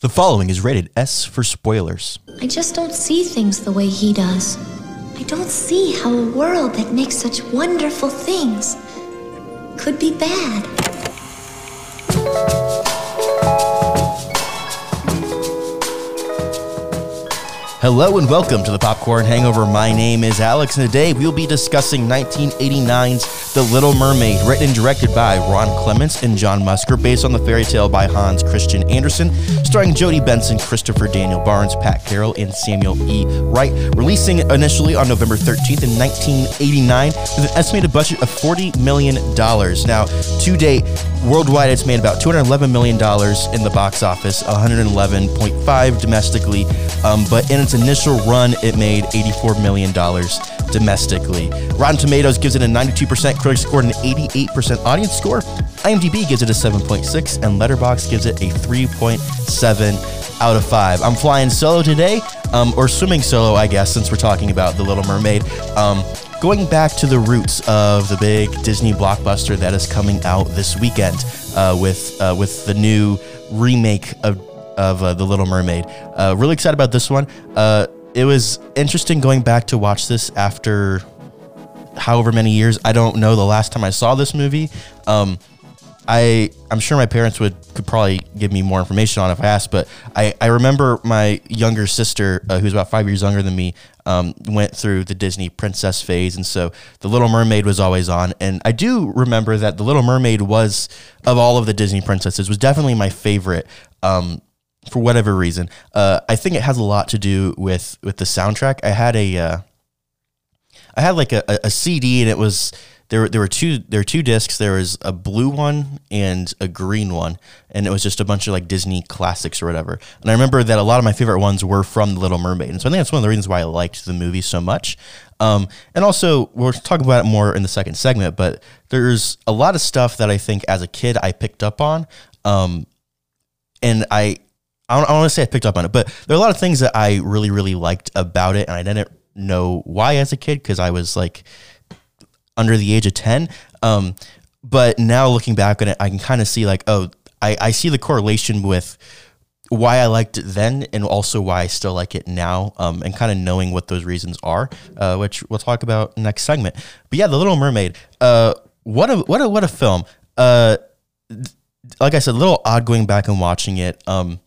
The following is rated S for spoilers. I just don't see things the way he does. I don't see how a world that makes such wonderful things could be bad. Hello and welcome to the Popcorn Hangover. My name is Alex, and today we'll be discussing 1989's The Little Mermaid, written and directed by Ron Clements and John Musker, based on the fairy tale by Hans Christian Andersen, starring Jodi Benson, Christopher Daniel Barnes, Pat Carroll, and Samuel E. Wright. Releasing initially on November 13th in 1989 with an estimated budget of $40 million. Now, to date, worldwide it's made about $211 million in the box office, 111.5 domestically, um, but in its initial run, it made $84 million domestically. Rotten Tomatoes gives it a 92% critic score and an 88% audience score. IMDb gives it a 7.6, and Letterboxd gives it a 3.7 out of 5. I'm flying solo today, um, or swimming solo, I guess, since we're talking about The Little Mermaid. Um, going back to the roots of the big Disney blockbuster that is coming out this weekend uh, with uh, with the new remake of of uh, The Little Mermaid. Uh, really excited about this one. It was interesting going back to watch this after however many years. I don't know the last time I saw this movie. Um, I I'm sure my parents would could probably give me more information on if I asked, but I, I remember my younger sister, uh, who's about five years younger than me, um, went through the Disney princess phase, and so The Little Mermaid was always on. And I do remember that The Little Mermaid was of all of the Disney princesses was definitely my favorite. Um, for whatever reason, uh, I think it has a lot to do with with the soundtrack. I had a uh, I had like a, a CD, and it was there. There were two. There were two discs. There was a blue one and a green one, and it was just a bunch of like Disney classics or whatever. And I remember that a lot of my favorite ones were from The Little Mermaid, and so I think that's one of the reasons why I liked the movie so much. Um, and also, we'll talk about it more in the second segment. But there's a lot of stuff that I think as a kid I picked up on, um, and I. I don't, I don't want to say I picked up on it, but there are a lot of things that I really, really liked about it, and I didn't know why as a kid because I was like under the age of 10. Um, but now looking back on it, I can kind of see like, oh, I, I see the correlation with why I liked it then and also why I still like it now, um, and kind of knowing what those reasons are, uh, which we'll talk about next segment. But yeah, The Little Mermaid, uh, what a what a what a film. Uh, like I said, a little odd going back and watching it. Um,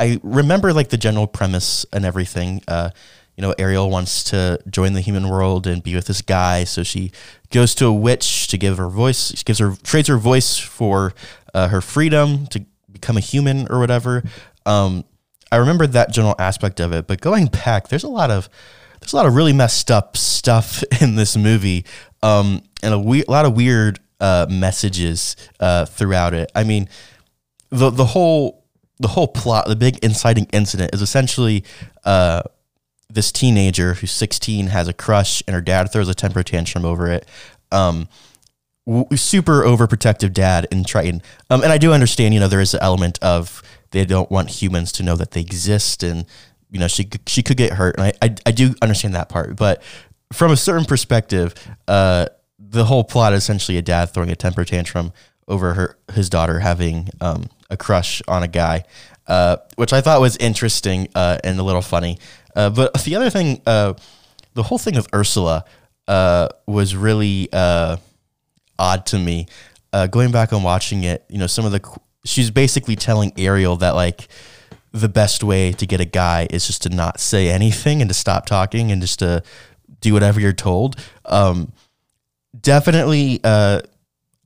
I remember like the general premise and everything. Uh, you know, Ariel wants to join the human world and be with this guy, so she goes to a witch to give her voice. She gives her trades her voice for uh, her freedom to become a human or whatever. Um, I remember that general aspect of it, but going back, there's a lot of there's a lot of really messed up stuff in this movie, um, and a, we- a lot of weird uh, messages uh, throughout it. I mean, the the whole the whole plot, the big inciting incident, is essentially uh, this teenager who's 16 has a crush, and her dad throws a temper tantrum over it. Um, w- super overprotective dad in Triton. Um, and I do understand, you know, there is an element of they don't want humans to know that they exist, and you know, she she could get hurt, and I I, I do understand that part. But from a certain perspective, uh, the whole plot is essentially a dad throwing a temper tantrum over her his daughter having um, a crush on a guy, uh, which I thought was interesting uh, and a little funny. Uh, but the other thing, uh, the whole thing with Ursula uh, was really uh, odd to me. Going back and watching it, you know, some of the she's basically telling Ariel that like the best way to get a guy is just to not say anything and to stop talking and just to do whatever you're told. Um, definitely, I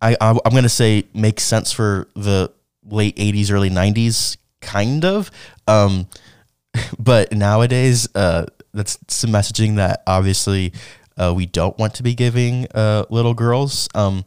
I'm I'm gonna say makes sense for the late '80s, early '90s, kind of. Um, but nowadays, uh, that's some messaging that obviously uh, we don't want to be giving uh, little girls um,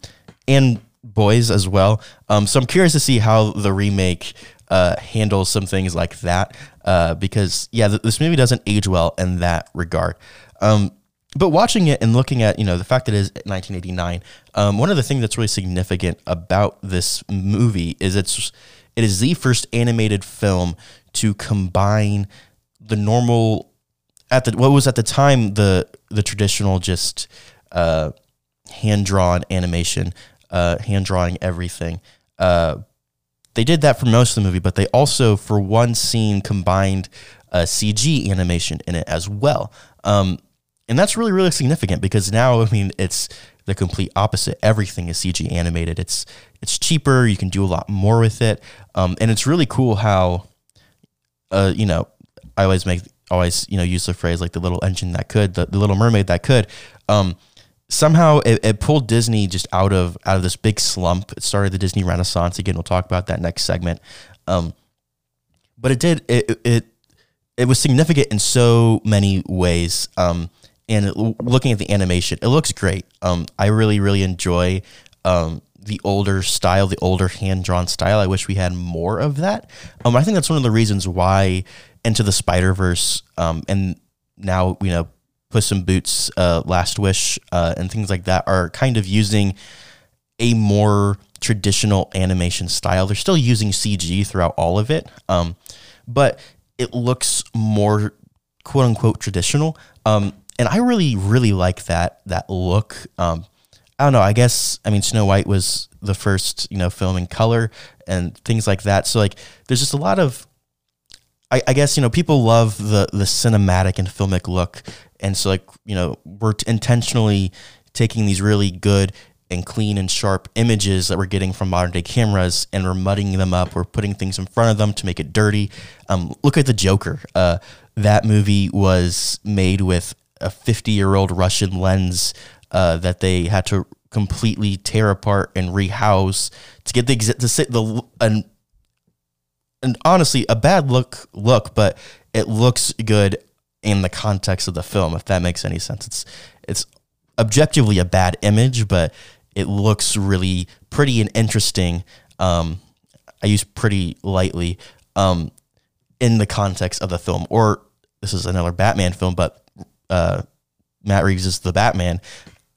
and boys as well. Um, so I'm curious to see how the remake uh, handles some things like that uh, because yeah, th- this movie doesn't age well in that regard. Um, but watching it and looking at you know the fact that it is 1989, um, one of the things that's really significant about this movie is it's it is the first animated film to combine the normal at the what was at the time the the traditional just uh, hand drawn animation, uh, hand drawing everything. Uh, they did that for most of the movie, but they also, for one scene, combined a CG animation in it as well. Um, and that's really, really significant because now, I mean, it's the complete opposite. Everything is CG animated. It's it's cheaper. You can do a lot more with it, um, and it's really cool how, uh, you know, I always make always you know use the phrase like the little engine that could, the, the Little Mermaid that could. Um, somehow it, it, pulled Disney just out of out of this big slump. It started the Disney Renaissance again. We'll talk about that next segment. Um, but it did it it it was significant in so many ways. Um, and looking at the animation, it looks great. Um, I really really enjoy um, the older style, the older hand drawn style. I wish we had more of that. Um, I think that's one of the reasons why Into the Spider Verse um, and now you know Puss in Boots, uh, Last Wish, uh, and things like that are kind of using a more traditional animation style. They're still using CG throughout all of it, um, but it looks more quote unquote traditional. Um, and I really, really like that that look. Um, I don't know. I guess I mean Snow White was the first you know film in color and things like that. So like, there's just a lot of I, I, guess you know people love the the cinematic and filmic look, and so like you know we're intentionally taking these really good and clean and sharp images that we're getting from modern day cameras and we're mudding them up. We're putting things in front of them to make it dirty. Um, look at the Joker. Uh, that movie was made with a 50 year old Russian lens uh, that they had to completely tear apart and rehouse to get the to sit the and and honestly a bad look look, but it looks good in the context of the film. If that makes any sense, it's it's objectively a bad image, but it looks really pretty and interesting. Um, I use pretty lightly um, in the context of the film. Or this is another Batman film, but uh, Matt Reeves the Batman.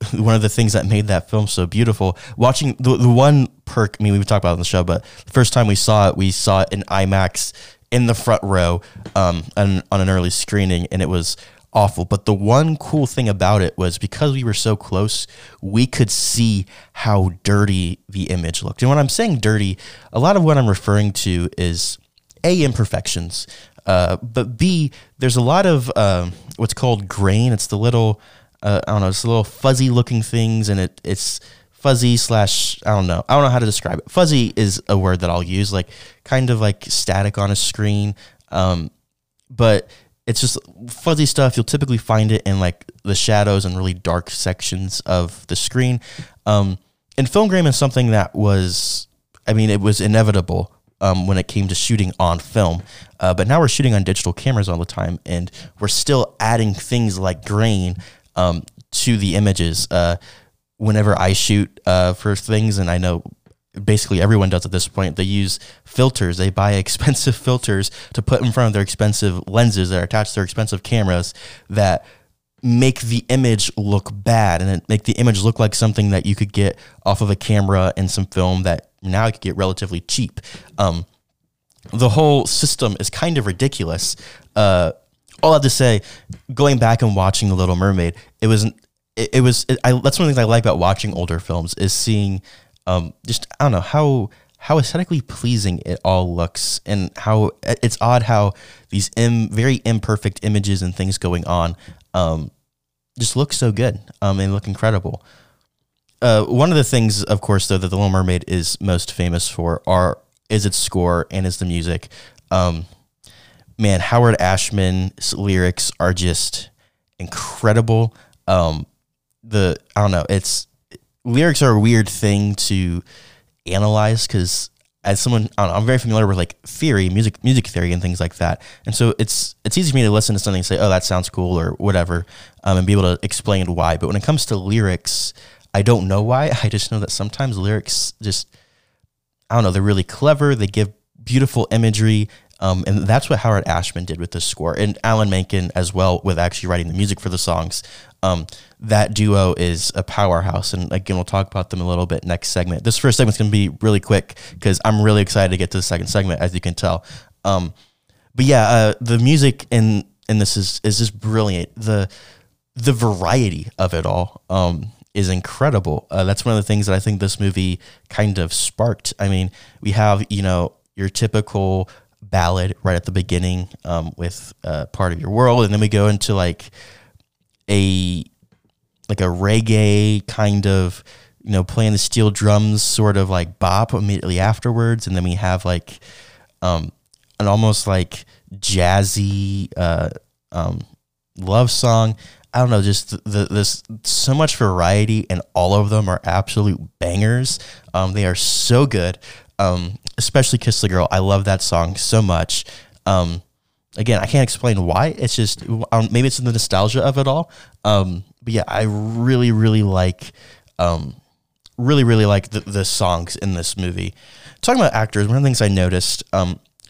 one of the things that made that film so beautiful. Watching the, the one perk, I mean, we've talked about it on the show, but the first time we saw it, we saw it in IMAX in the front row um, on, on an early screening, and it was awful. But the one cool thing about it was because we were so close, we could see how dirty the image looked. And when I'm saying dirty, a lot of what I'm referring to is A, imperfections, uh, but B, there's a lot of uh, what's called grain. It's the little uh, I don't know, it's the little fuzzy looking things, and it it's fuzzy slash I don't know, I don't know how to describe it. Fuzzy is a word that I'll use, like kind of like static on a screen, um, but it's just fuzzy stuff. You'll typically find it in like the shadows and really dark sections of the screen. Um, and film grain is something that was, I mean, it was inevitable um, when it came to shooting on film. Uh, but now we're shooting on digital cameras all the time, and we're still adding things like grain um, to the images. Uh, whenever I shoot uh, for things, and I know basically everyone does at this point, they use filters. They buy expensive filters to put in front of their expensive lenses that are attached to their expensive cameras that make the image look bad and make the image look like something that you could get off of a camera and some film that now you could get relatively cheap. Um, the whole system is kind of ridiculous. Uh, all I have to say, going back and watching The Little Mermaid, it was it, it was it, I, that's one of the things I like about watching older films is seeing um, just I don't know how how aesthetically pleasing it all looks and how it's odd how these Im, very imperfect images and things going on um, just look so good um, and look incredible. Uh, one of the things, of course, though, that The Little Mermaid is most famous for are is its score and is the music. Um, man, Howard Ashman's lyrics are just incredible. Um, the I don't know, it's lyrics are a weird thing to analyze because as someone I am very familiar with like theory, music music theory and things like that, and so it's it's easy for me to listen to something and say, oh, that sounds cool or whatever, um, and be able to explain why. But when it comes to lyrics, I don't know why. I just know that sometimes lyrics just I don't know, they're really clever. They give beautiful imagery um, and that's what Howard Ashman did with this score, and Alan Menken as well with actually writing the music for the songs. Um, that duo is a powerhouse, and again, we'll talk about them a little bit next segment. This first segment's going to be really quick because I'm really excited to get to the second segment, as you can tell. Um, but yeah, uh, the music in in this is is just brilliant. The the variety of it all. Um, is incredible. Uh, that's one of the things that I think this movie kind of sparked. I mean, we have you know your typical ballad right at the beginning um, with uh, part of your world, and then we go into like a like a reggae kind of you know playing the steel drums sort of like bop immediately afterwards, and then we have like um, an almost like jazzy uh, um, love song. I don't know, just the, this so much variety, and all of them are absolute bangers. Um, they are so good, um, especially "Kiss the Girl." I love that song so much. Um, again, I can't explain why. It's just um, maybe it's the nostalgia of it all. Um, but yeah, I really, really like, um, really, really like the, the songs in this movie. Talking about actors, one of the things I noticed,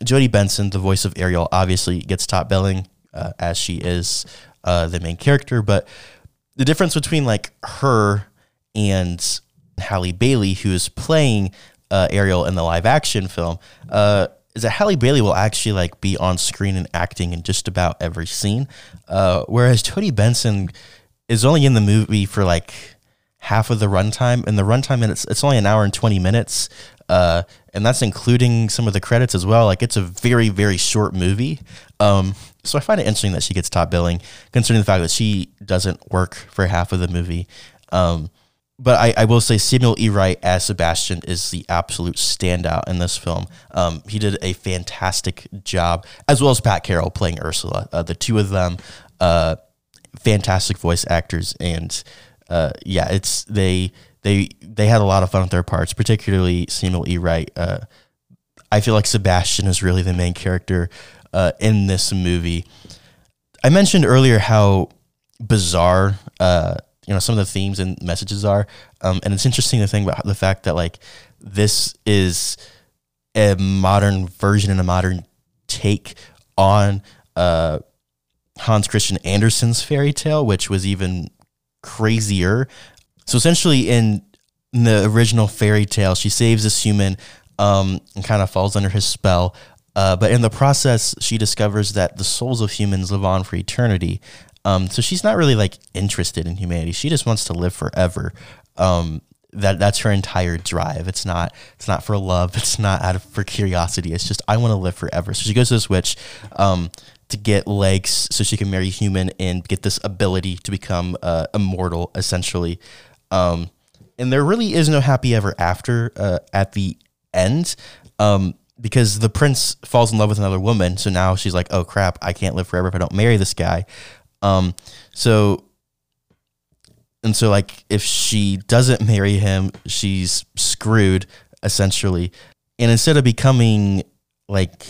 Jodi Benson, the voice of Ariel, obviously gets top billing uh, as she is uh, the main character. But the difference between like her and Halle Bailey, who is playing uh, Ariel in the live action film, uh, is that Halle Bailey will actually like be on screen and acting in just about every scene, uh, whereas Jodi Benson is only in the movie for like half of the runtime, and the runtime and it's it's only an hour and twenty minutes, uh, and that's including some of the credits as well. Like it's a very very short movie. Um, so I find it interesting that she gets top billing, considering the fact that she doesn't work for half of the movie. Um, but I, I, will say Samuel E. Wright as Sebastian is the absolute standout in this film. Um, he did a fantastic job, as well as Pat Carroll playing Ursula. Uh, the two of them, uh, fantastic voice actors, and uh, yeah, it's they they they had a lot of fun with their parts, particularly Samuel E. Wright. Uh, I feel like Sebastian is really the main character uh, in this movie. I mentioned earlier how bizarre uh, you know some of the themes and messages are, um, and it's interesting to think about the fact that like this is a modern version and a modern take on uh, Hans Christian Andersen's fairy tale, which was even crazier. So essentially, in, in the original fairy tale, she saves this human um, and kind of falls under his spell. Uh, but in the process, she discovers that the souls of humans live on for eternity. Um, so she's not really like interested in humanity. She just wants to live forever. Um, that that's her entire drive. It's not it's not for love. It's not out of for curiosity. It's just I want to live forever. So she goes to this witch um, to get legs so she can marry human and get this ability to become uh, immortal, essentially. Um, and there really is no happy ever after uh, at the end. Um, because the prince falls in love with another woman. So now she's like, oh crap, I can't live forever if I don't marry this guy. Um, so, and so like if she doesn't marry him, she's screwed essentially. And instead of becoming like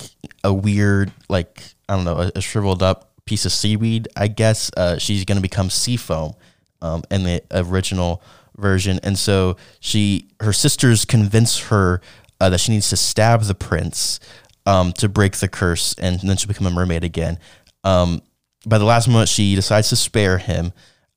a weird, like, I don't know, a, a shriveled up piece of seaweed, I guess, uh, she's going to become sea foam um, in the original version. And so she, her sisters convince her uh, that she needs to stab the prince um, to break the curse, and then she'll become a mermaid again. Um, by the last moment, she decides to spare him,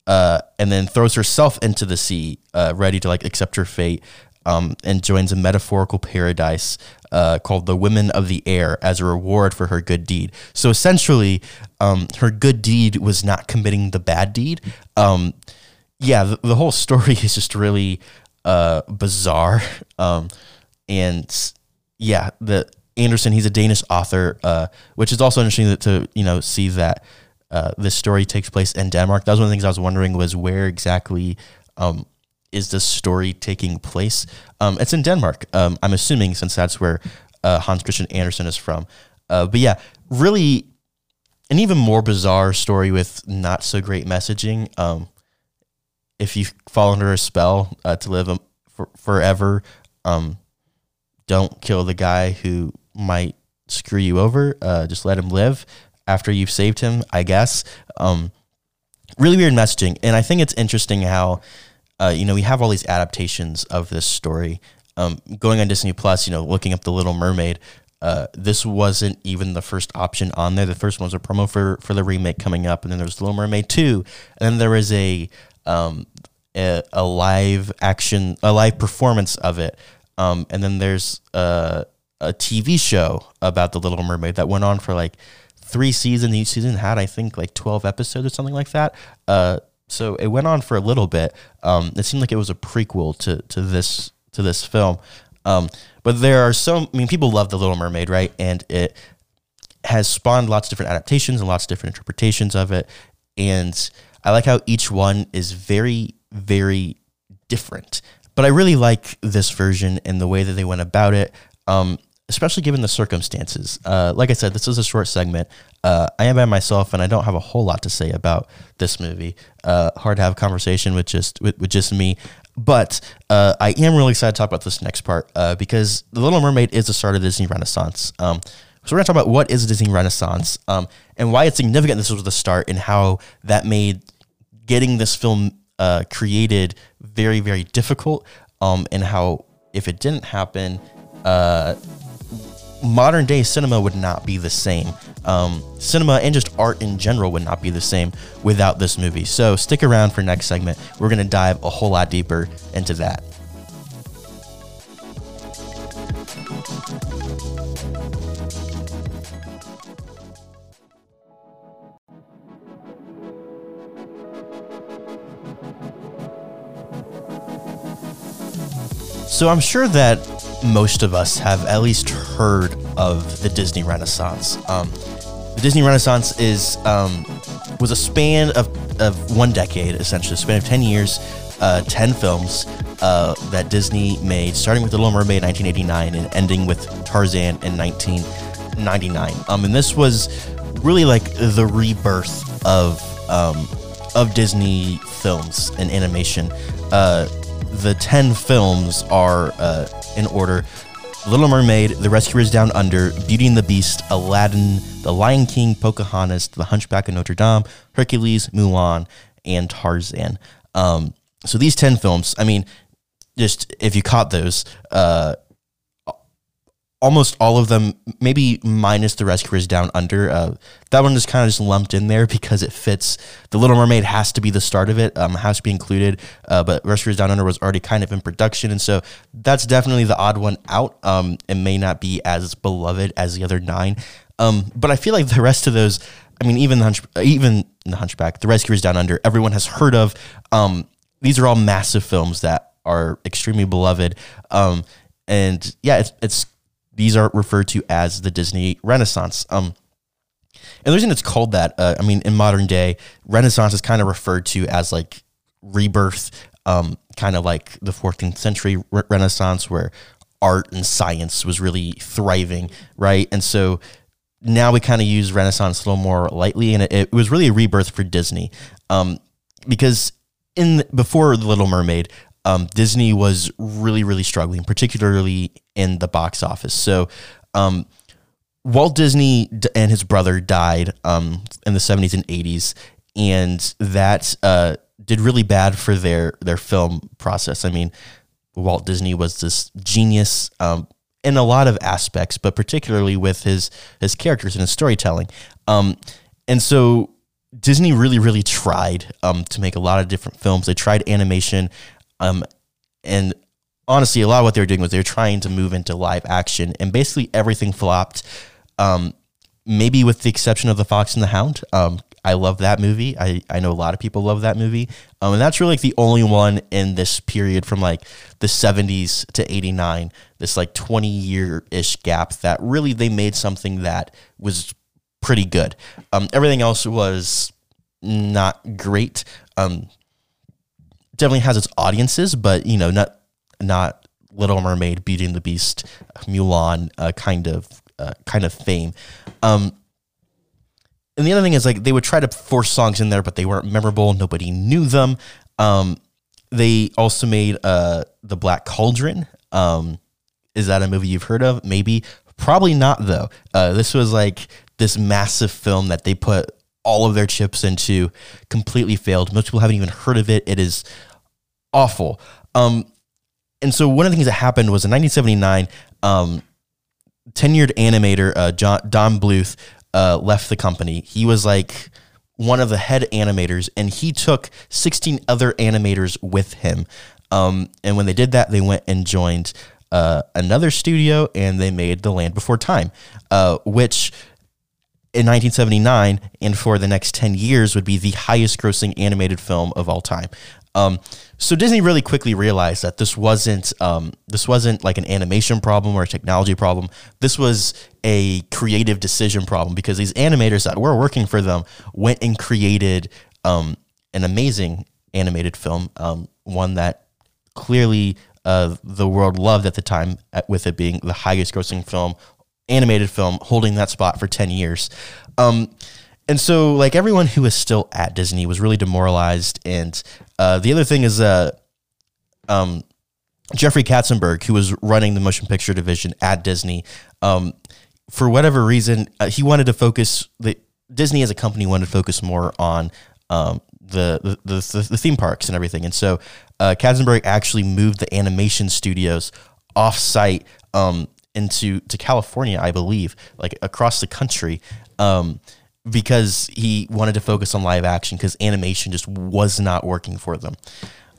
uh, and then throws herself into the sea, uh, ready to like accept her fate, um, and joins a metaphorical paradise uh, called the Women of the Air as a reward for her good deed. So essentially, um, her good deed was not committing the bad deed. Um, yeah, the, the, whole story is just really uh, bizarre. And yeah, the Andersen, he's a Danish author, uh, which is also interesting to, to you know see that uh, this story takes place in Denmark. That was one of the things I was wondering was where exactly um, is this story taking place? Um, it's in Denmark. Um, I'm assuming since that's where uh, Hans Christian Andersen is from. Uh, but yeah, really an even more bizarre story with not so great messaging. Um, if you fall under a spell uh, to live um, for, forever, um, don't kill the guy who might screw you over. Uh, just let him live after you've saved him, I guess. Um, really weird messaging. And I think it's interesting how, uh, you know, we have all these adaptations of this story. Um, going on Disney Plus, you know, looking up The Little Mermaid, uh, this wasn't even the first option on there. The first one was a promo for, for the remake coming up, and then there was Little Mermaid 2, and then there was a, um, a, a live action, a live performance of it um, and then there's a, a TV show about the Little Mermaid that went on for like three seasons. Each season had, I think, like 12 episodes or something like that. Uh, so it went on for a little bit. Um, it seemed like it was a prequel to to this to this film. Um, but there are so I mean people love the Little Mermaid, right? And it has spawned lots of different adaptations and lots of different interpretations of it. And I like how each one is very, very different. But I really like this version and the way that they went about it, um, especially given the circumstances. Uh, like I said, this is a short segment. Uh, I am by myself, and I don't have a whole lot to say about this movie. Uh, hard to have a conversation with just with, with just me. But uh, I am really excited to talk about this next part uh, because The Little Mermaid is the start of the Disney Renaissance. Um, so we're to talk about what is Disney Renaissance um, and why it's significant this was the start and how that made getting this film uh, created very, very difficult um, and how if it didn't happen, uh, modern day cinema would not be the same. Um, cinema and just art in general would not be the same without this movie. So stick around for next segment. We're going to dive a whole lot deeper into that. So I'm sure that most of us have at least heard of the Disney Renaissance. Um, the Disney Renaissance is um, was a span of, of one decade, essentially, a span of 10 years, uh, 10 films uh, that Disney made, starting with The Little Mermaid in 1989 and ending with Tarzan in 1999. Um, and this was really like the rebirth of um, of Disney films and animation. Uh, the 10 films are uh, in order Little Mermaid, The Rescuers Down Under, Beauty and the Beast, Aladdin, The Lion King, Pocahontas, The Hunchback of Notre Dame, Hercules, Mulan, and Tarzan. Um, so these 10 films, I mean, just if you caught those, uh, almost all of them, maybe minus the Rescuers Down Under. Uh, that one is kind of just lumped in there because it fits. The Little Mermaid has to be the start of it, um, has to be included. Uh, but Rescuers Down Under was already kind of in production, and so that's definitely the odd one out. Um, it may not be as beloved as the other nine, um, but I feel like the rest of those. I mean, even the hunch, even the Hunchback, the Rescuers Down Under, everyone has heard of. Um, these are all massive films that are extremely beloved. Um, and yeah, it's, it's these are referred to as the Disney Renaissance. Um, and the reason it's called that, uh, I mean, in modern day, Renaissance is kind of referred to as like rebirth, um, kind of like the 14th century re- Renaissance, where art and science was really thriving, right? And so now we kind of use Renaissance a little more lightly, and it, it was really a rebirth for Disney, um, because in before the Little Mermaid, um, Disney was really, really struggling, particularly in the box office. So, um, Walt Disney and his brother died um, in the 70s and 80s, and that uh, did really bad for their their film process. I mean, Walt Disney was this genius um, in a lot of aspects, but particularly with his his characters and his storytelling. Um, and so Disney really, really tried um, to make a lot of different films. They tried animation. Um, and honestly, a lot of what they were doing was they were trying to move into live action, and basically everything flopped. Um, maybe with the exception of The Fox and the Hound. Um, I love that movie. I, I know a lot of people love that movie. Um, and that's really like the only one in this period from like the 70s to 89, this like 20 year ish gap that really they made something that was pretty good. Um, everything else was not great. Um, definitely has its audiences, but you know, not not Little Mermaid, Beauty and the Beast, Mulan, uh, kind of uh, kind of fame. Um, and the other thing is like they would try to force songs in there, but they weren't memorable. Nobody knew them. Um, they also made uh, the Black Cauldron. Um, is that a movie you've heard of? Maybe, probably not though. Uh, this was like this massive film that they put all of their chips into completely failed. Most people haven't even heard of it. It is awful. Um, and so one of the things that happened was in 1979, um, tenured animator uh, John, Don Bluth uh, left the company. He was like one of the head animators, and he took 16 other animators with him. Um, and when they did that, they went and joined uh, another studio, and they made The Land Before Time, uh, which in 1979 and for the next 10 years would be the highest grossing animated film of all time. Um, so Disney really quickly realized that this wasn't um, this wasn't like an animation problem or a technology problem. This was a creative decision problem because these animators that were working for them went and created um, an amazing animated film, um, one that clearly uh, the world loved at the time, with it being the highest grossing film, animated film, holding that spot for 10 years. Um, and so, like, everyone who was still at Disney was really demoralized. And uh, the other thing is, uh, um, Jeffrey Katzenberg, who was running the motion picture division at Disney, um, for whatever reason, uh, he wanted to focus. The Disney as a company wanted to focus more on um, the, the, the the theme parks and everything. And so, uh, Katzenberg actually moved the animation studios off site um, into to California, I believe, like across the country. Um, because he wanted to focus on live action because animation just was not working for them.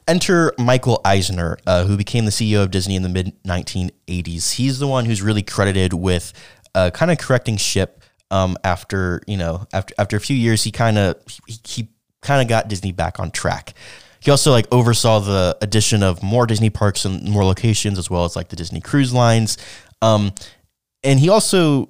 Enter Michael Eisner, uh, who became the CEO of Disney in the mid 1980s. He's the one who's really credited with uh, kind of correcting ship um, after you know after after a few years. He kind of he, he kind of got Disney back on track. He also like oversaw the addition of more Disney parks and more locations, as well as like the Disney cruise lines. Um, and he also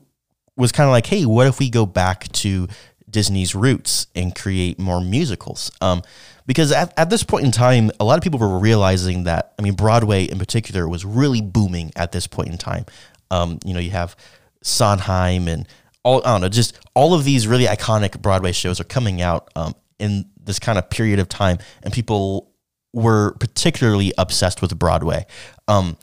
was kind of like, hey, what if we go back to Disney's roots and create more musicals? Um, because at, at this point in time, a lot of people were realizing that, I mean, Broadway in particular was really booming at this point in time. Um, you know, you have Sondheim and all, I don't know, just all of these really iconic Broadway shows are coming out um, in this kind of period of time, and people were particularly obsessed with Broadway. Um,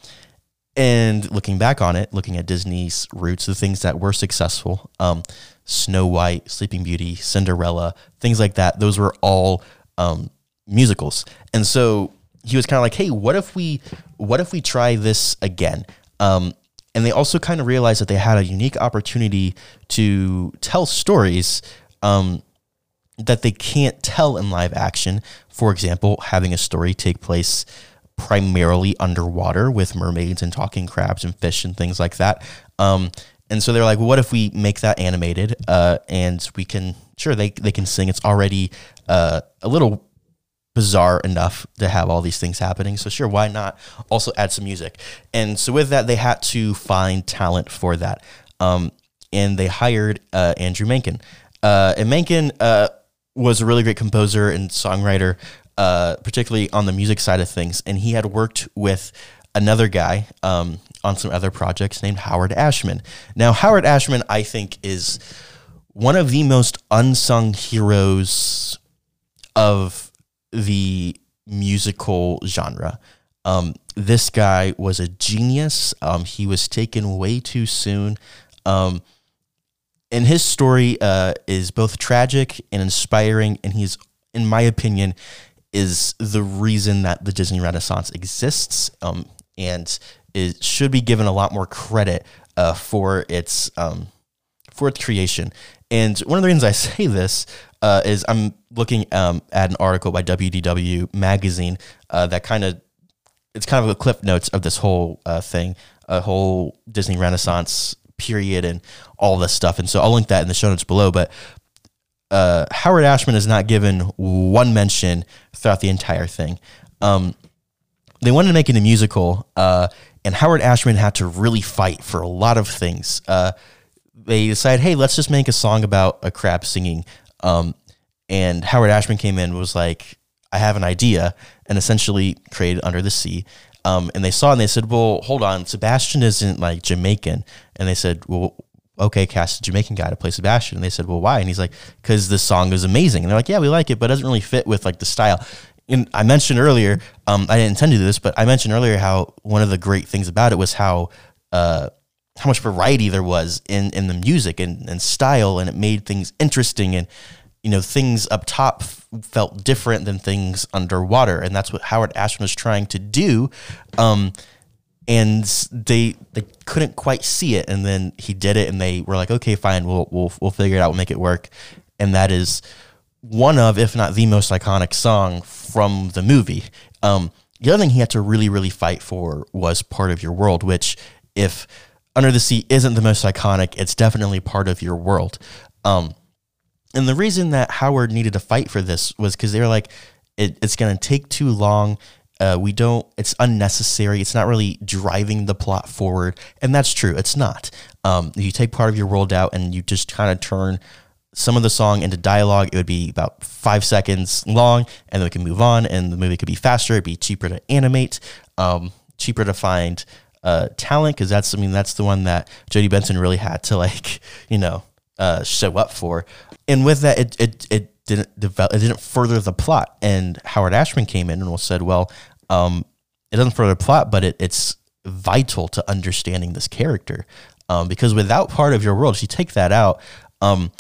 and looking back on it, looking at Disney's roots, the things that were successful, um, Snow White, Sleeping Beauty, Cinderella, things like that, those were all um, musicals. And so he was kind of like, "Hey, what if we, what if we try this again?" Um, and they also kind of realized that they had a unique opportunity to tell stories um, that they can't tell in live action. For example, having a story take place primarily underwater with mermaids and talking crabs and fish and things like that. Um, and so they're like, what if we make that animated uh, and we can, sure, they, they can sing. It's already uh, a little bizarre enough to have all these things happening. So sure, why not also add some music? And so with that, they had to find talent for that. Um, and they hired uh, Andrew Menken. Uh, and Menken uh, was a really great composer and songwriter uh, particularly on the music side of things. And he had worked with another guy um, on some other projects named Howard Ashman. Now, Howard Ashman, I think, is one of the most unsung heroes of the musical genre. Um, this guy was a genius. Um, he was taken way too soon. Um, and his story uh, is both tragic and inspiring. And he's, in my opinion, is the reason that the Disney Renaissance exists, um, and it should be given a lot more credit uh, for its um, for its creation. And one of the reasons I say this uh, is I'm looking um, at an article by WDW magazine uh, that kind of it's kind of a clip notes of this whole uh, thing, a whole Disney Renaissance period and all this stuff. And so I'll link that in the show notes below. But uh, Howard Ashman is not given one mention throughout the entire thing. Um, they wanted to make it a musical, uh, and Howard Ashman had to really fight for a lot of things. Uh, they decided, hey, let's just make a song about a crab singing. Um, and Howard Ashman came in was like, I have an idea, and essentially created Under the Sea. Um, and they saw and they said, well, hold on, Sebastian isn't like Jamaican. And they said, well, okay, cast a Jamaican guy to play Sebastian. And they said, well, why? And he's like, because the song is amazing. And they're like, yeah, we like it, but it doesn't really fit with like the style. And I mentioned earlier, um, I didn't intend to do this, but I mentioned earlier how one of the great things about it was how uh, how much variety there was in in the music and, and style, and it made things interesting. And you know, things up top felt different than things underwater, and that's what Howard Ashman was trying to do. Um, and they they couldn't quite see it. And then he did it and they were like okay fine we'll we'll we'll figure it out we'll make it work. And that is one of if not the most iconic song from the movie. Um, the other thing he had to really really fight for was part of your world which if under the sea isn't the most iconic it's definitely part of your world. Um, and the reason that Howard needed to fight for this was because they were like, it, it's going to take too long. Uh, we don't, it's unnecessary. It's not really driving the plot forward. And that's true. It's not. Um, you take part of your world out and you just kind of turn some of the song into dialogue. It would be about five seconds long and then we can move on and the movie could be faster. It'd be cheaper to animate, um, cheaper to find uh, talent because that's, I mean, that's the one that Jodi Benson really had to like, you know, uh, show up for. And with that, it, it, it didn't develop, it didn't further the plot. And Howard Ashman came in and said, well, um, it doesn't further the plot, but it, it's vital to understanding this character. Um, because without part of your world, if you take that out, um,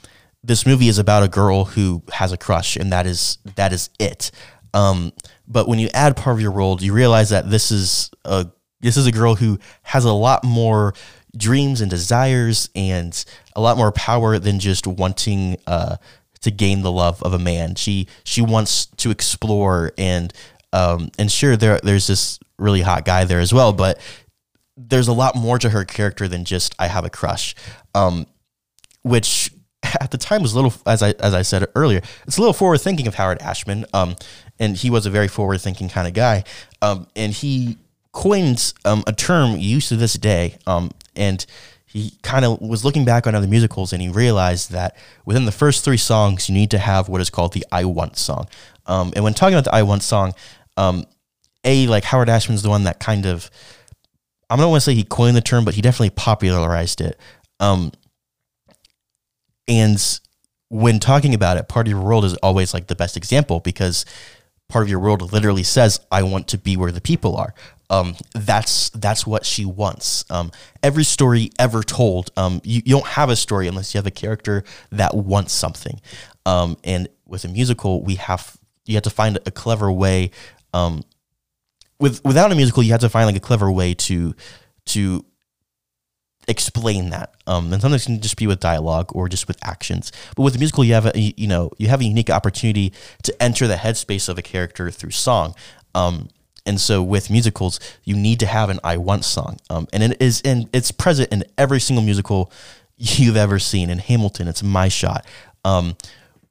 this movie is about a girl who has a crush, and that is that is it. Um, but when you add part of your world, you realize that this is a this is a girl who has a lot more dreams and desires and a lot more power than just wanting uh, to gain the love of a man. She she wants to explore and um, and sure there there's this really hot guy there as well, but there's a lot more to her character than just I have a crush. Um, which at the time was a little as I as I said earlier, it's a little forward thinking of Howard Ashman. Um, and he was a very forward thinking kind of guy. Um, and he coins um, a term used to this day. Um, and he kind of was looking back on other musicals and he realized that within the first three songs, you need to have what is called the I Want song. Um, and when talking about the I Want song, um, A, like Howard Ashman's the one that kind of, I don't want to say he coined the term, but he definitely popularized it. Um, and when talking about it, Part of Your World is always like the best example because part of your world literally says, I want to be where the people are um, that's that's what she wants. Um, every story ever told, um, you, you, don't have a story unless you have a character that wants something. Um, and with a musical, we have you have to find a clever way. Um, with without a musical, you have to find like a clever way to to explain that. Um, and sometimes it can just be with dialogue or just with actions. But with a musical, you have a you know you have a unique opportunity to enter the headspace of a character through song. Um, and so with musicals, you need to have an I want song. Um, and it is and it's present in every single musical you've ever seen. In Hamilton, it's My Shot. Um,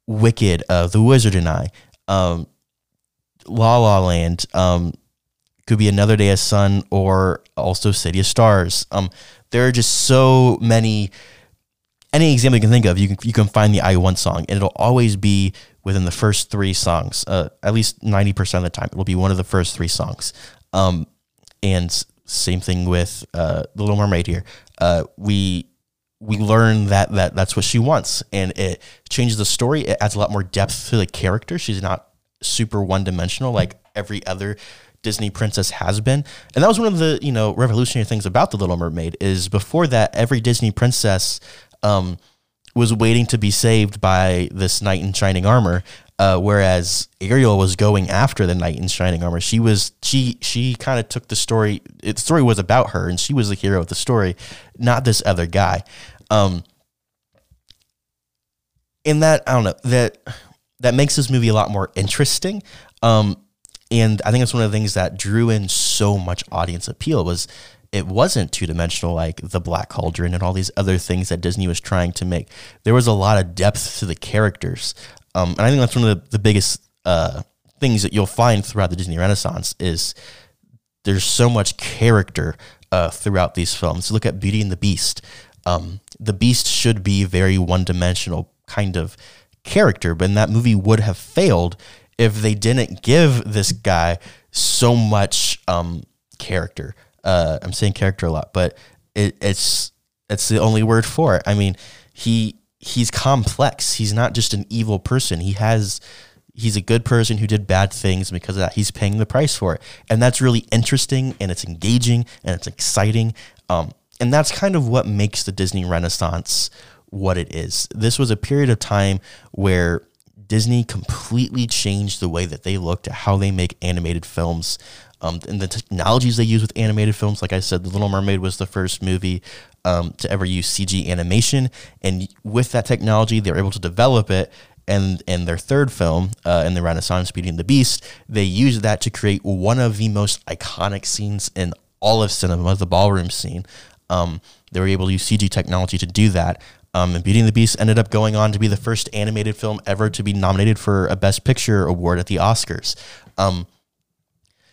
Wicked, uh, The Wizard and I, um, La La Land, um, could be Another Day of Sun, or also City of Stars. Um, there are just so many. Any example you can think of, you can you can find the I Want song, and it'll always be within the first three songs. Uh, at least ninety percent of the time, it will be one of the first three songs. Um, and same thing with uh, the Little Mermaid here. Uh, we we learn that that that's what she wants, and it changes the story. It adds a lot more depth to the character. She's not super one dimensional like every other Disney princess has been. And that was one of the, you know, revolutionary things about The Little Mermaid is before that every Disney princess um, was waiting to be saved by this knight in shining armor, uh, whereas Ariel was going after the knight in shining armor. She was she she kind of took the story. The story was about her, and she was the hero of the story, not this other guy. Um, in that I don't know that that makes this movie a lot more interesting. Um, and I think it's one of the things that drew in so much audience appeal was it wasn't two dimensional like the Black Cauldron and all these other things that Disney was trying to make. There was a lot of depth to the characters, um, and I think that's one of the, the biggest uh, things that you'll find throughout the Disney Renaissance is there's so much character uh, throughout these films. Look at Beauty and the Beast. Um, the Beast should be very one dimensional kind of character, but that movie would have failed if they didn't give this guy so much um, character. Uh, I'm saying character a lot, but it, it's it's the only word for it. I mean, he he's complex. He's not just an evil person. He has he's a good person who did bad things because of that he's paying the price for it and that's really interesting and it's engaging and it's exciting um, and that's kind of what makes the disney renaissance what it is this was a period of time where disney completely changed the way that they looked at how they make animated films um, and the technologies they use with animated films. Like I said, The Little Mermaid was the first movie um, to ever use CG animation, and with that technology, they were able to develop it. And in their third film, uh, in the Renaissance, Beauty and the Beast, they used that to create one of the most iconic scenes in all of cinema, the ballroom scene. Um, they were able to use CG technology to do that. Um, and Beauty and the Beast ended up going on to be the first animated film ever to be nominated for a Best Picture award at the Oscars. Um,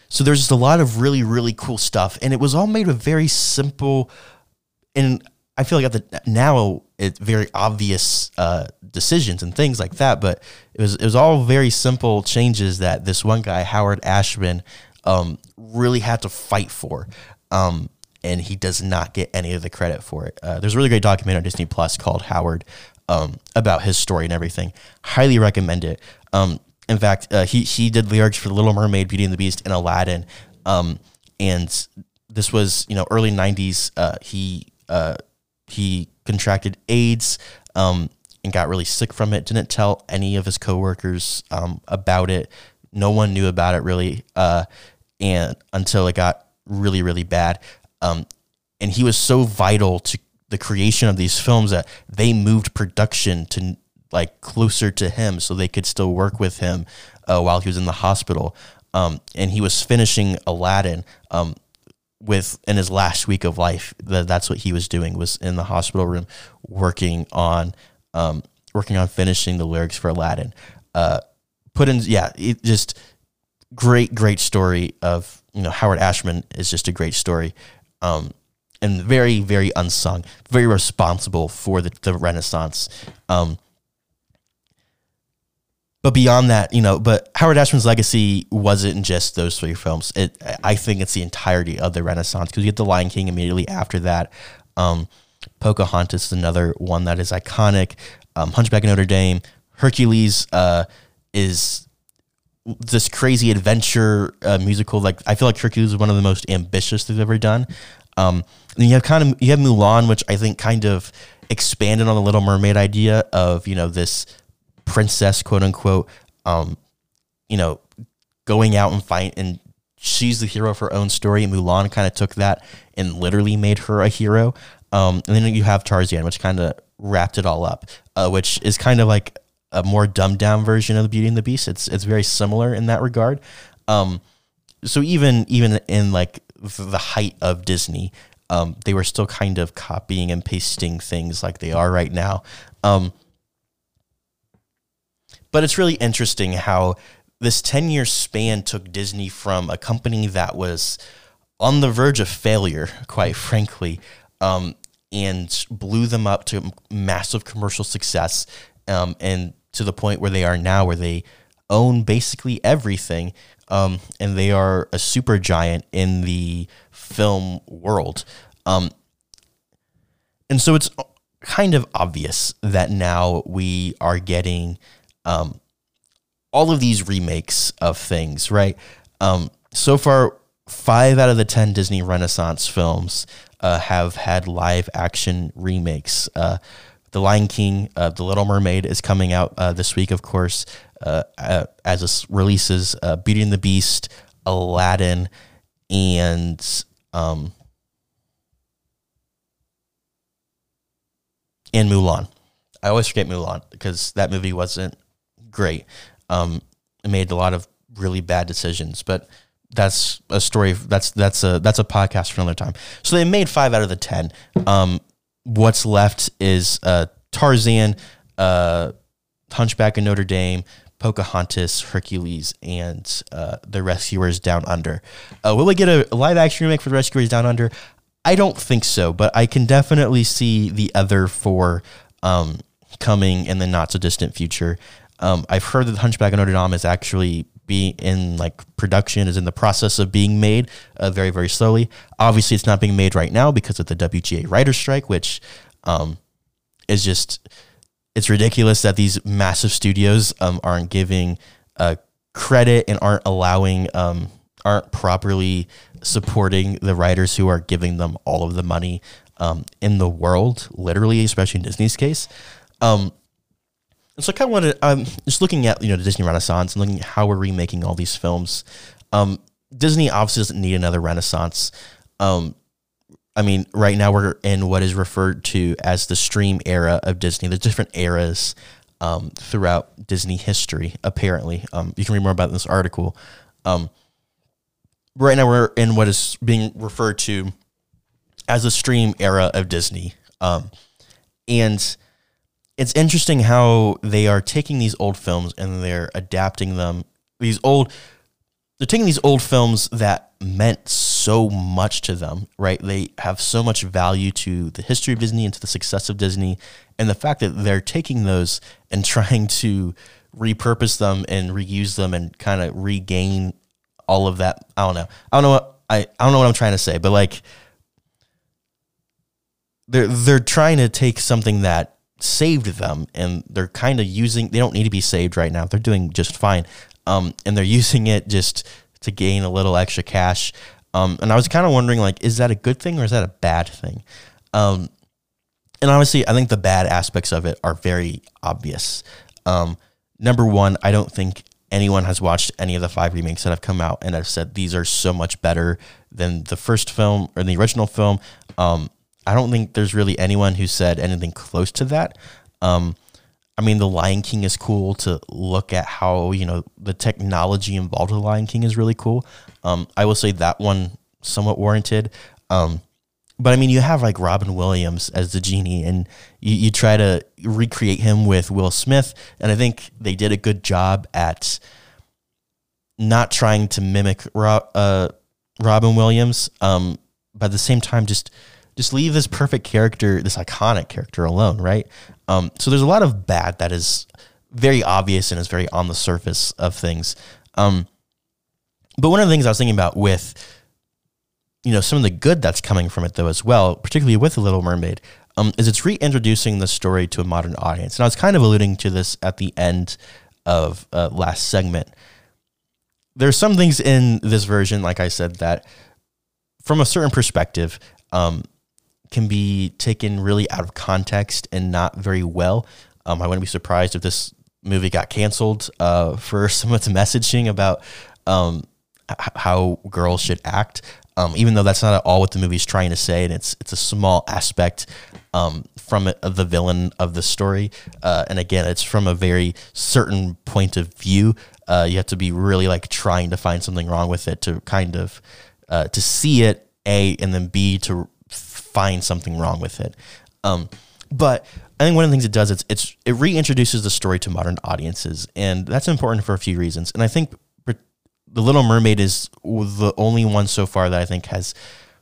so there's just a lot of really, really cool stuff. And it was all made with very simple and I feel like at the now it's very obvious uh, decisions and things like that, but it was it was all very simple changes that this one guy Howard Ashman um, really had to fight for, um, and he does not get any of the credit for it. Uh, there's a really great documentary on Disney Plus called Howard um, about his story and everything. Highly recommend it. Um, in fact, uh, he he did lyrics for Little Mermaid, Beauty and the Beast, and Aladdin, um, and this was you know early '90s. Uh, he uh, he contracted AIDS um, and got really sick from it. Didn't tell any of his coworkers um, about it. No one knew about it really, uh, and until it got really really bad. Um, and he was so vital to the creation of these films that they moved production to like closer to him so they could still work with him uh, while he was in the hospital. Um, and he was finishing Aladdin. Um, with in his last week of life that that's what he was doing was in the hospital room working on um, working on finishing the lyrics for Aladdin. Uh, put in yeah, it just great great story of you know Howard Ashman is just a great story. Um, and very very unsung, very responsible for the, the Renaissance. Um, but beyond that, you know, but Howard Ashman's legacy wasn't just those three films. It, I think it's the entirety of the Renaissance because you get The Lion King immediately after that. Um, Pocahontas is another one that is iconic. Um, Hunchback of Notre Dame, Hercules uh, is this crazy adventure uh, musical. Like I feel like Hercules is one of the most ambitious they've ever done. Um, and you have kind of you have Mulan, which I think kind of expanded on the Little Mermaid idea of you know this princess, quote unquote, um, you know, going out and fight and she's the hero of her own story. And Mulan kind of took that and literally made her a hero. Um, and then you have Tarzan, which kind of wrapped it all up, uh, which is kind of like a more dumbed down version of the Beauty and the Beast. It's it's very similar in that regard. Um, so even even in like the height of Disney, um, they were still kind of copying and pasting things like they are right now. Um, but it's really interesting how this 10 year span took Disney from a company that was on the verge of failure, quite frankly, um, and blew them up to massive commercial success um, and to the point where they are now, where they own basically everything. Um, and they are a super giant in the film world. Um, and so it's kind of obvious that now we are getting um, all of these remakes of things, right? Um, so far, five out of the 10 Disney Renaissance films uh, have had live action remakes. Uh, the Lion King, uh, The Little Mermaid is coming out uh, this week, of course, uh, uh, as it releases. Beauty and the Beast, Aladdin, and um, and Mulan. I always forget Mulan because that movie wasn't great. Um, made a lot of really bad decisions, but that's a story. That's that's a that's a podcast for another time. So they made five out of the ten. Um, what's left is uh, Tarzan, uh, Hunchback of Notre Dame, Pocahontas, Hercules, and uh, The Rescuers Down Under. Uh, will we get a live action remake for The Rescuers Down Under? I don't think so, but I can definitely see the other four um, coming in the not so distant future. Um, I've heard that the Hunchback of Notre Dame is actually being in like production, is in the process of being made uh, very, very slowly. Obviously, it's not being made right now because of the WGA writer's strike, which um, is just it's ridiculous that these massive studios um, aren't giving uh, credit and aren't allowing um, aren't properly supporting the writers who are giving them all of the money um, in the world, literally, especially in Disney's case. And so I kind of wanted, um, just looking at you know the Disney Renaissance and looking at how we're remaking all these films. Um, Disney obviously doesn't need another Renaissance. Um, I mean, right now we're in what is referred to as the stream era of Disney. There's different eras um, throughout Disney history. Apparently, um, you can read more about this article. Um, right now we're in what is being referred to as the stream era of Disney, um, and it's interesting how they are taking these old films and they're adapting them. These old, they're taking these old films that meant so much to them, right? They have so much value to the history of Disney and to the success of Disney. And the fact that they're taking those and trying to repurpose them and reuse them and kind of regain all of that. I don't know. I don't know what I, I don't know what I'm trying to say, but like they're they're trying to take something that saved them and they're kind of using they don't need to be saved right now. They're doing just fine. Um, and they're using it just to gain a little extra cash. Um, and I was kind of wondering like is that a good thing or is that a bad thing? Um, and honestly, I think the bad aspects of it are very obvious. Um, number one, I don't think anyone has watched any of the five remakes that have come out and I've said these are so much better than the first film or the original film. Um, I don't think there's really anyone who said anything close to that. Um, I mean, The Lion King is cool to look at how, you know, the technology involved with The Lion King is really cool. Um, I will say that one somewhat warranted. Um, but I mean, you have like Robin Williams as the genie, and you, you try to recreate him with Will Smith, and I think they did a good job at not trying to mimic uh, Robin Williams, um, but at the same time, just just leave this perfect character, this iconic character alone, right? Um, so there's a lot of bad that is very obvious and is very on the surface of things. Um, but one of the things I was thinking about with you know some of the good that's coming from it though as well, particularly with the Little Mermaid, um, is it's reintroducing the story to a modern audience. And I was kind of alluding to this at the end of uh, last segment. There's some things in this version, like I said, that from a certain perspective, um, can be taken really out of context and not very well. Um, I wouldn't be surprised if this movie got canceled uh, for some of its messaging about um, h- how girls should act um, even though that's not at all what the movie's trying to say, and it's it's a small aspect um, from it, the villain of the story. Uh, and again, it's from a very certain point of view. Uh, you have to be really like trying to find something wrong with it to kind of uh, to see it a and then b to find something wrong with it. Um, but I think one of the things it does it's it's it reintroduces the story to modern audiences, and that's important for a few reasons. And I think the Little Mermaid is the only one so far that I think has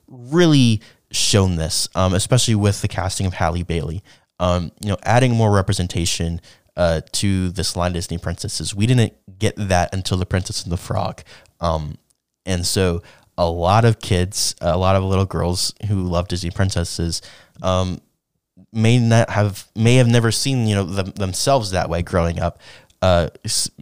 really shown this, um, especially with the casting of Halle Bailey. Um, you know, adding more representation uh, to this line Disney princesses. We didn't get that until The Princess and the Frog, um, and so a lot of kids, a lot of little girls who love Disney princesses, um, may not have may have never seen you know them, themselves that way growing up uh,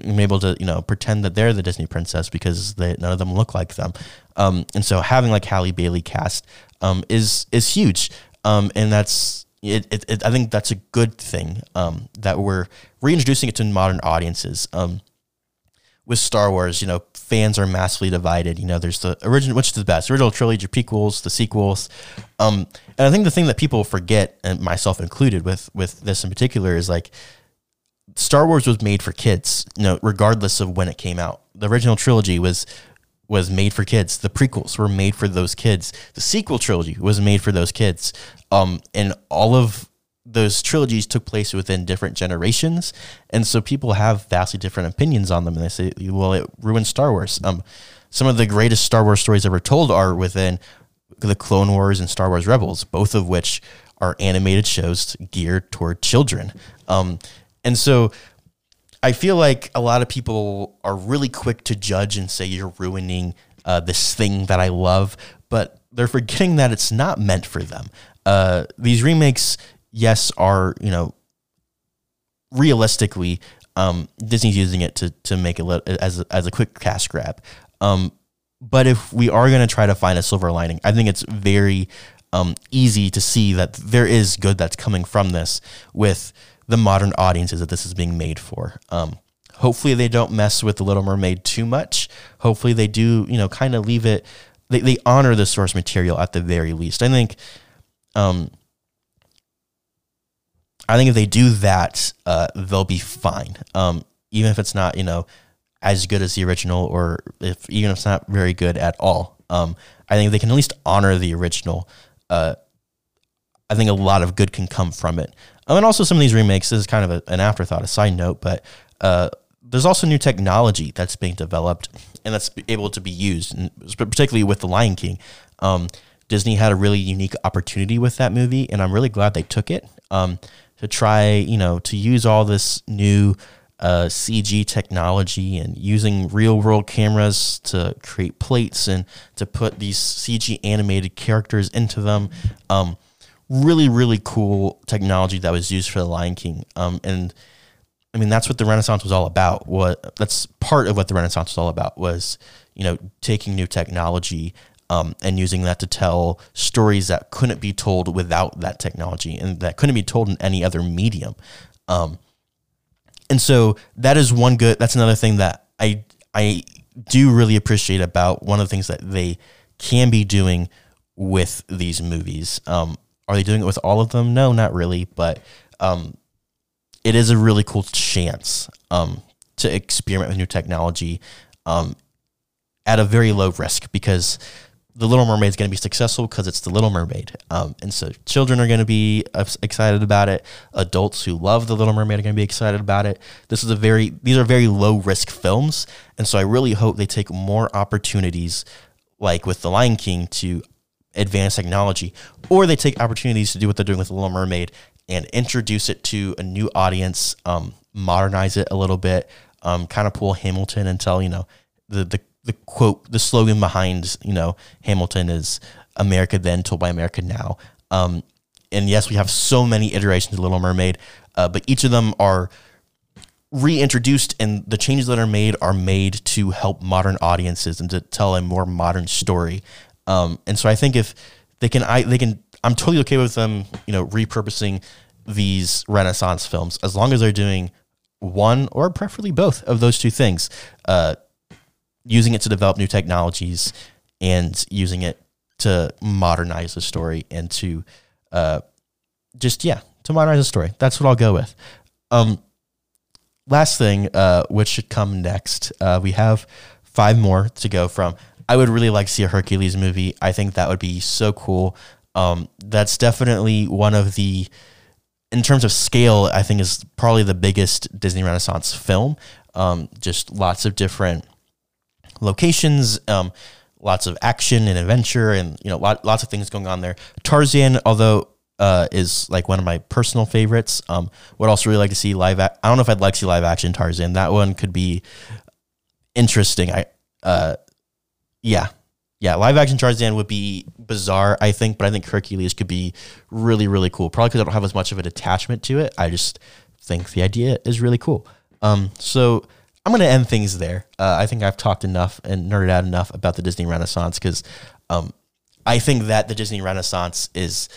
able to you know pretend that they're the Disney princess because they, none of them look like them. Um, and so having like Halle Bailey cast um, is is huge, um, and that's it, it, it, I think that's a good thing um, that we're reintroducing it to modern audiences. Um, with Star Wars, you know, fans are massively divided. You know, there's the original, which is the best, original trilogy, prequels, the sequels. Um, and I think the thing that people forget, and myself included, with with this in particular, is like Star Wars was made for kids, you know, regardless of when it came out. The original trilogy was was made for kids. The prequels were made for those kids. The sequel trilogy was made for those kids. Um, and all of those trilogies took place within different generations, and so people have vastly different opinions on them. And they say, "Well, it ruined Star Wars." Um, some of the greatest Star Wars stories ever told are within the Clone Wars and Star Wars Rebels, both of which are animated shows geared toward children. Um, and so I feel like a lot of people are really quick to judge and say you're ruining uh, this thing that I love, but they're forgetting that it's not meant for them. Uh, these remakes, yes, are you know realistically um, Disney's using it to to make it as as a quick cash grab. Um, but if we are going to try to find a silver lining, I think it's very um, easy to see that there is good that's coming from this with the modern audiences that this is being made for. Um, hopefully they don't mess with the Little Mermaid too much. Hopefully they do, you know, kind of leave it. They, they honor the source material at the very least. I think, um, I think if they do that, uh, they'll be fine. Um, even if it's not, you know, as good as the original, or if even if it's not very good at all. Um, I think they can at least honor the original. Uh, I think a lot of good can come from it. Um, and also some of these remakes is kind of a, an afterthought, a side note, but uh, there's also new technology that's being developed and that's able to be used, particularly with The Lion King. Um, Disney had a really unique opportunity with that movie, and I'm really glad they took it um, to try, you know, to use all this new uh, CG technology and using real world cameras to create plates and to put these CG animated characters into them. Um, really, really cool technology that was used for The Lion King. Um, and I mean, that's what the Renaissance was all about. What that's part of what the Renaissance was all about was, you know, taking new technology um, and using that to tell stories that couldn't be told without that technology and that couldn't be told in any other medium. Um, and so that is one good. That's another thing that I I do really appreciate about one of the things that they can be doing with these movies. Um, are they doing it with all of them? No, not really. But um, it is a really cool chance um, to experiment with new technology um, at a very low risk because the Little Mermaid is going to be successful because it's the Little Mermaid, um, and so children are going to be excited about it. Adults who love the Little Mermaid are going to be excited about it. This is a very these are very low risk films, and so I really hope they take more opportunities, like with the Lion King, to advance technology, or they take opportunities to do what they're doing with the Little Mermaid and introduce it to a new audience, um, modernize it a little bit, um, kind of pull Hamilton and tell you know the the the quote, the slogan behind, you know, Hamilton is America then told by America now. Um, and yes, we have so many iterations of Little Mermaid, uh, but each of them are reintroduced and the changes that are made are made to help modern audiences and to tell a more modern story. Um, and so I think if they can, I, they can, I'm totally okay with them, you know, repurposing these Renaissance films as long as they're doing one or preferably both of those two things. Uh, using it to develop new technologies and using it to modernize the story and to uh, just yeah to modernize the story. That's what I'll go with. Um, last thing, uh, which should come next, uh, we have five more to go from. I would really like to see a Hercules movie. I think that would be so cool. Um, that's definitely one of the, in terms of scale, I think is probably the biggest Disney Renaissance film. Um, just lots of different locations, um, lots of action and adventure, and you know, lot, lots of things going on there. Tarzan, although uh, is like one of my personal favorites. Um, would also really like to see live. I don't know if I'd like to see live action Tarzan. That one could be interesting. I, uh, yeah, yeah, live action Tarzan would be bizarre, I think, but I think Hercules could be really, really cool. Probably because I don't have as much of an attachment to it. I just think the idea is really cool. Um, so I'm going to end things there. Uh, I think I've talked enough and nerded out enough about the Disney Renaissance because um, I think that the Disney Renaissance is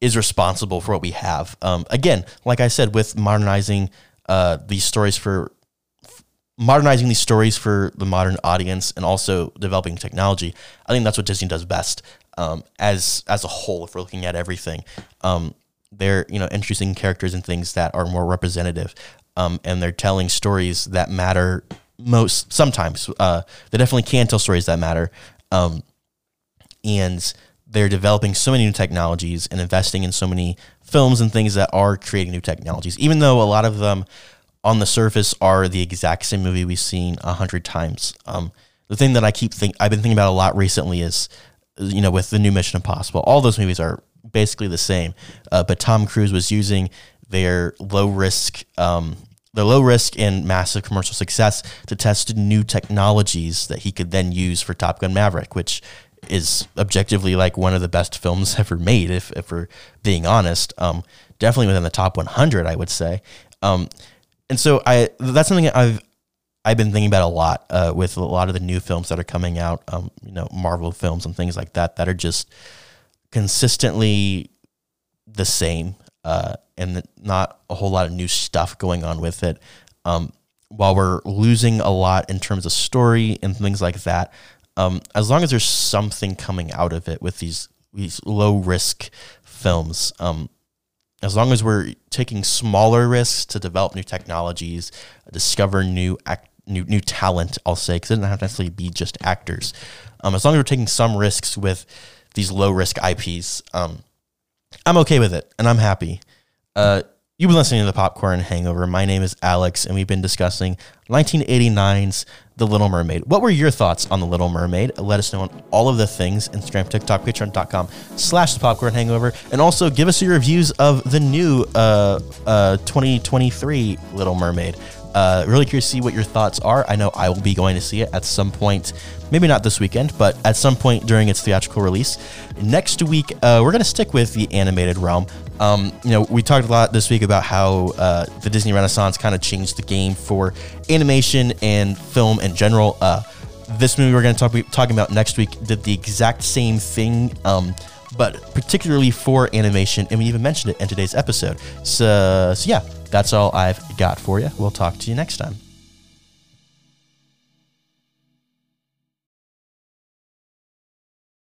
is responsible for what we have. Um, again, like I said, with modernizing uh, these stories for modernizing these stories for the modern audience and also developing technology, I think that's what Disney does best um, as as a whole. If we're looking at everything, um, they're you know introducing characters and things that are more representative um, and they're telling stories that matter most sometimes. Uh, they definitely can tell stories that matter, um, and they're developing so many new technologies and investing in so many films and things that are creating new technologies. Even though a lot of them on the surface are the exact same movie we've seen a hundred times. Um, the thing that I keep think I've been thinking about a lot recently is, you know, with the new Mission Impossible, all those movies are basically the same, uh, but Tom Cruise was using their low risk, um, their low risk and massive commercial success to test new technologies that he could then use for Top Gun Maverick, which is objectively like one of the best films ever made, if, if we're being honest. Um, definitely within the top 100, I would say. Um, and so I that's something I've I've been thinking about a lot uh, with a lot of the new films that are coming out. Um, you know, Marvel films and things like that that are just consistently the same uh, and not a whole lot of new stuff going on with it. Um, while we're losing a lot in terms of story and things like that, um, as long as there's something coming out of it with these these low risk films, um, as long as we're taking smaller risks to develop new technologies, discover new act, new new talent, I'll say, because it doesn't have to necessarily be just actors. Um, as long as we're taking some risks with these low risk IPs, um, I'm okay with it, and I'm happy. Uh, you've been listening to the Popcorn Hangover. My name is Alex, and we've been discussing 1989's The Little Mermaid. What were your thoughts on The Little Mermaid? Let us know on all of the things Instagram, TikTok, Patreon.com slash The Popcorn Hangover. And also give us your reviews of the new uh, uh, 2023 Little Mermaid. Uh, really curious to see what your thoughts are. I know I will be going to see it at some point, maybe not this weekend, but at some point during its theatrical release. Next week, uh, we're going to stick with the animated realm. Um, you know, we talked a lot this week about how uh, the Disney Renaissance kind of changed the game for animation and film in general. Uh, this movie we're going to talk be talking about next week did the exact same thing. Um, but particularly for animation, and we even mentioned it in today's episode. So, so yeah, that's all I've got for you. We'll talk to you next time.